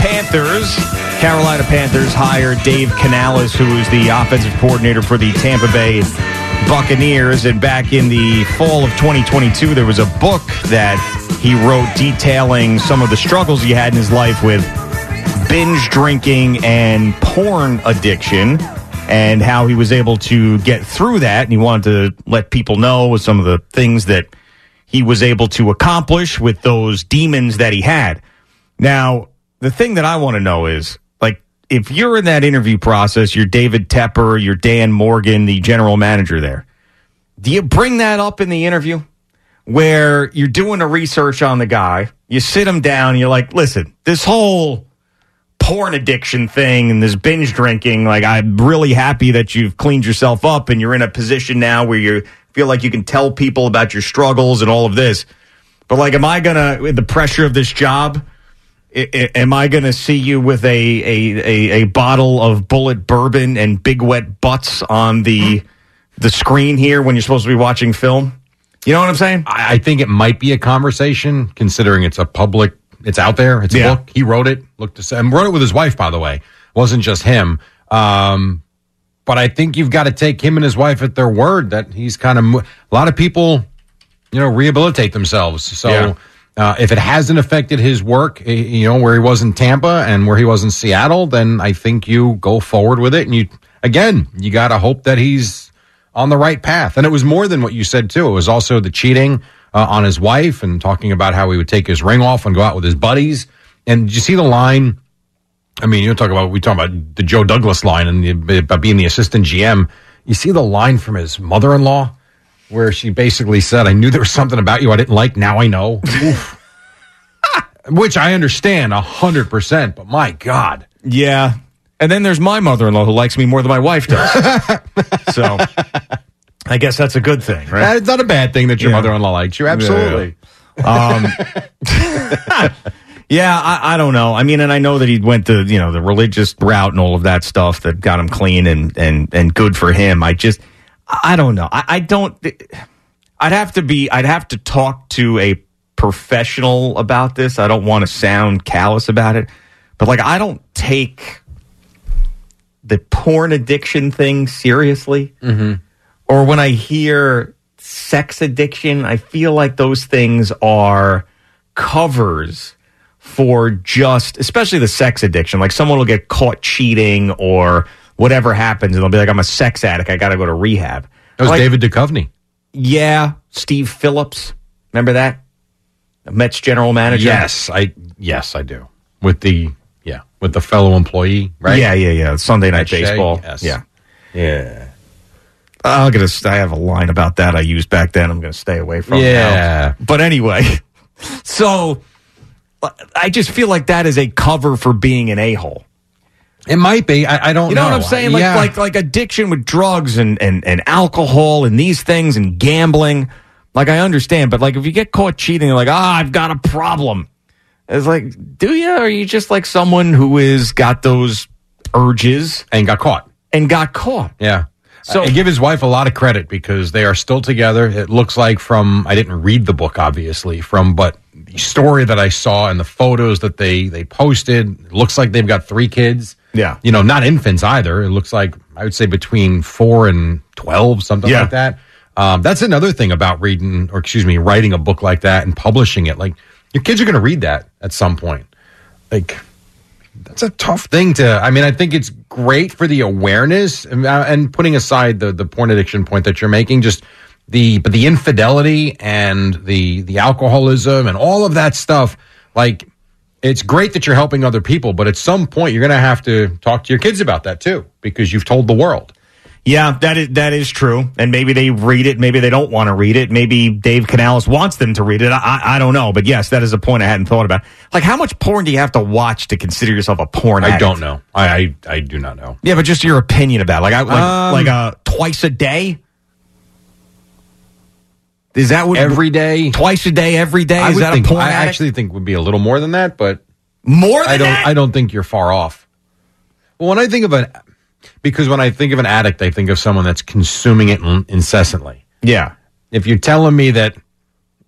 Panthers, Carolina Panthers, hired Dave Canales, who is the offensive coordinator for the Tampa Bay Buccaneers. And back in the fall of 2022, there was a book that he wrote detailing some of the struggles he had in his life with binge drinking and porn addiction and how he was able to get through that. And he wanted to let people know some of the things that he was able to accomplish with those demons that he had. Now, the thing that I want to know is like if you're in that interview process, you're David Tepper, you're Dan Morgan, the general manager there. Do you bring that up in the interview where you're doing a research on the guy? You sit him down, you're like, listen, this whole porn addiction thing and this binge drinking, like I'm really happy that you've cleaned yourself up and you're in a position now where you feel like you can tell people about your struggles and all of this. But like, am I gonna, with the pressure of this job, I, I, am I going to see you with a, a, a, a, bottle of Bulleit bourbon and big wet butts on the the screen here when you're supposed to be watching film? You know what I'm saying? I, I think it might be a conversation, considering it's a public. It's out there. It's a Yeah. book. He wrote it. Looked to say, and wrote it with his wife, by the way. It wasn't just him. Um, but I think you've got to take him and his wife at their word that he's kind of a lot of people, you know, rehabilitate themselves. So. Yeah. Uh, if it hasn't affected his work, eh, you know, where he was in Tampa and where he was in Seattle, then I think you go forward with it. And you, again, you got to hope that he's on the right path. And it was more than what you said, too. It was also the cheating uh, on his wife and talking about how he would take his ring off and go out with his buddies. And did you see the line? I mean, you talk about, we talk about the Joe Douglas line and the, about being the assistant GM. You see the line from his mother in law? Where she basically said, I knew there was something about you I didn't like. Now I know. Which I understand a hundred percent, but my God. Yeah. And then there's my mother in law who likes me more than my wife does. so I guess that's a good thing, right? It's not a bad thing that your Yeah. mother in law likes you. Absolutely. Um, yeah, I, I don't know. I mean, and I know that he went the you know the religious route and all of that stuff that got him clean and and and good for him. I just I don't know. I, I don't. I'd have to be. I'd have to talk to a professional about this. I don't want to sound callous about it, but like I don't take the porn addiction thing seriously. Mm-hmm. Or when I hear sex addiction, I feel like those things are covers for just, especially the sex addiction. Like someone will get caught cheating or whatever happens, and they'll be like, "I'm a sex addict. I got to go to rehab." That was Like, David Duchovny. Yeah, Steve Phillips. Remember that? Mets general manager. Yes, I yes, I do. With the yeah, with the fellow employee, right? Yeah, yeah, yeah. Sunday night Shea? baseball. Yes. Yeah. Yeah. I'm gonna. I have a line about that I used back then. I'm gonna stay away from. Yeah. now. But anyway, so I just feel like that is a cover for being an a hole. It might be. I, I don't You know, what I'm saying? Like Yeah. like like addiction with drugs and, and and alcohol and these things and gambling. Like I understand, but like if you get caught cheating, you're like, ah, I've got a problem. It's like, do you? Or are you just like someone who is got those urges and got caught. and got caught? Yeah. So- I give his wife a lot of credit because they are still together. It looks like from I didn't read the book obviously from but the story that I saw and the photos that they they posted it looks like they've got three kids. Yeah. You know, not infants either. It looks like I would say between 4 and 12 something Yeah. like that. Um, that's another thing about reading, or excuse me, writing a book like that and publishing it. Like your kids are going to read that at some point. Like that's a tough thing to. I mean, I think it's great for the awareness and, uh, and putting aside the the porn addiction point that you're making, just the but the infidelity and the the alcoholism and all of that stuff. Like it's great that you're helping other people, but at some point you're going to have to talk to your kids about that too because you've told the world. Yeah, that is that is true. And maybe they read it, maybe they don't want to read it. Maybe Dave Canales wants them to read it. I, I don't know, but yes, that is a point I hadn't thought about. Like, how much porn do you have to watch to consider yourself a porn? I addict? don't know. I, I I do not know. Yeah, but just your opinion about it. like I like Um, like uh twice a day. Is that what Every day, twice a day, every day? I Is that think. a porn? I addict? actually think would be a little more than that, but more than I don't. that? I don't think you're far off. Well, when I think of an, because when I think of an addict, I think of someone that's consuming it incessantly. yeah. If you're telling me that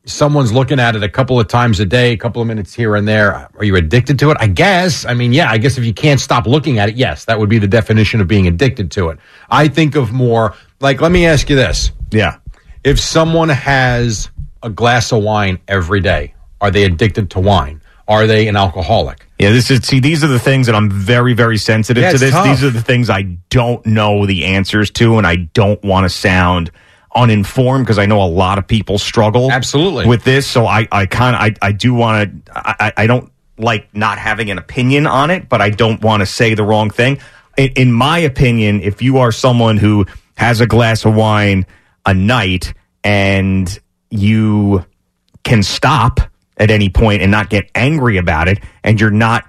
someone's looking at it a couple of times a day, a couple of minutes here and there, are you addicted to it? I guess. I mean, yeah. I guess if you can't stop looking at it, yes, that would be the definition of being addicted to it. I think of more like. Let me ask you this: Yeah. If someone has a glass of wine every day, are they addicted to wine? Are they an alcoholic? Yeah, this is see. These are the things that I'm very, very sensitive Yeah, to. This. tough. These are the things I don't know the answers to, and I don't want to sound uninformed because I know a lot of people struggle Absolutely. with this. So I, I kind of, I, I do want to. I, I- I don't like not having an opinion on it, but I don't want to say the wrong thing. In, in my opinion, if you are someone who has a glass of wine a night and you can stop at any point and not get angry about it and you're not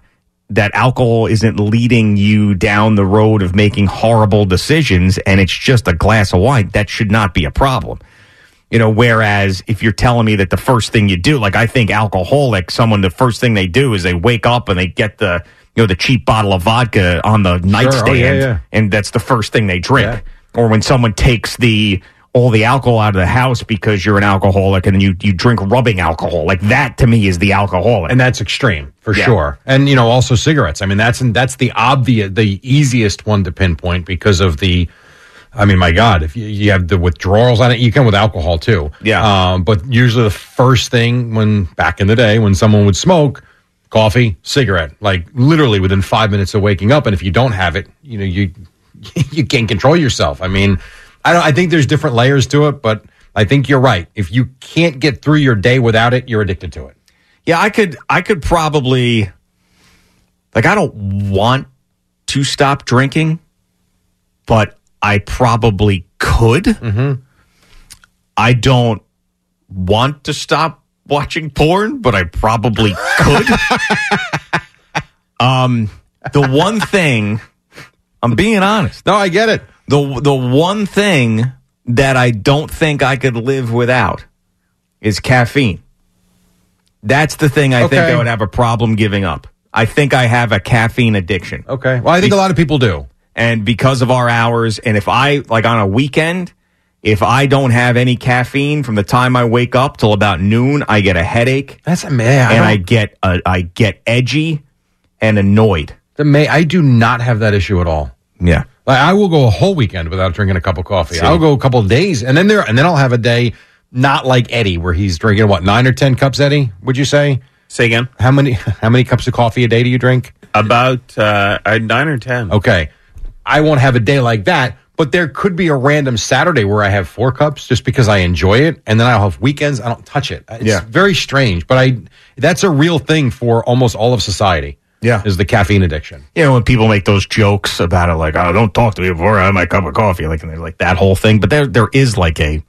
that alcohol isn't leading you down the road of making horrible decisions and it's just a glass of wine that should not be a problem you know whereas if you're telling me that the first thing you do like i think alcoholic someone the first thing they do is they wake up and they get the you know the cheap bottle of vodka on the nightstand Oh, yeah, yeah. and that's the first thing they drink Yeah. or when someone takes the all the alcohol out of the house because you're an alcoholic and you you drink rubbing alcohol like that to me is the alcoholic and that's extreme for Yeah. sure. And you know, also cigarettes. I mean, that's that's the obvious, the easiest one to pinpoint because of the. I mean, my God, if you, you have the withdrawals on it, you can with alcohol too. Yeah. Um, but usually the first thing when back in the day when someone would smoke, coffee, cigarette, like literally within five minutes of waking up, and if you don't have it, you know you you can't control yourself. I mean, I don't. I think there's different layers to it, but I think you're right. If you can't get through your day without it, you're addicted to it. Yeah, I could I could probably like I don't want to stop drinking, but I probably could. Mm-hmm. I don't want to stop watching porn, but I probably could. um the one thing I'm being honest. No, I get it. The the one thing that I don't think I could live without is caffeine. That's the thing I think I would have a problem giving up. I think I have a caffeine addiction. Okay. Well, I think a lot of people do. And because of our hours, and if I, like on a weekend, if I don't have any caffeine from the time I wake up till about noon, I get a headache That's a man. and I get, uh, I get edgy and annoyed. the May. I do not have that issue at all. Yeah. Like, I will go a whole weekend without drinking a cup of coffee. See. I'll go a couple of days, and then there, and then I'll have a day not like Eddie, where he's drinking what nine or ten cups. Eddie, would you say Say again. how many how many cups of coffee a day do you drink? About uh, uh, nine or ten. Okay, I won't have a day like that. But there could be a random Saturday where I have four cups just because I enjoy it, and then I'll have weekends I don't touch it. It's Yeah. very strange, but I that's a real thing for almost all of society. Yeah. is the caffeine addiction. you know, when people make those jokes about it, like, "Oh, don't talk to me before I have my cup of coffee," like, and there's like that whole thing. But there, there is like a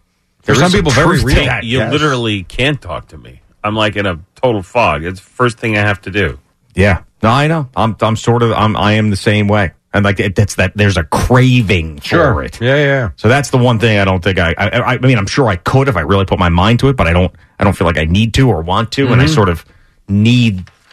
For there some people, very truth real. that, You yes. literally can't talk to me. I'm like in a total fog. It's the first thing I have to do. yeah. No, I know. I'm, I'm sort of, I'm, I am the same way. And like, it, that's that. There's a craving for it. Yeah, yeah. So that's the one thing I don't think I, I. I mean, I'm sure I could if I really put my mind to it, but I don't. I don't feel like I need to or want to, and I mm-hmm. sort of need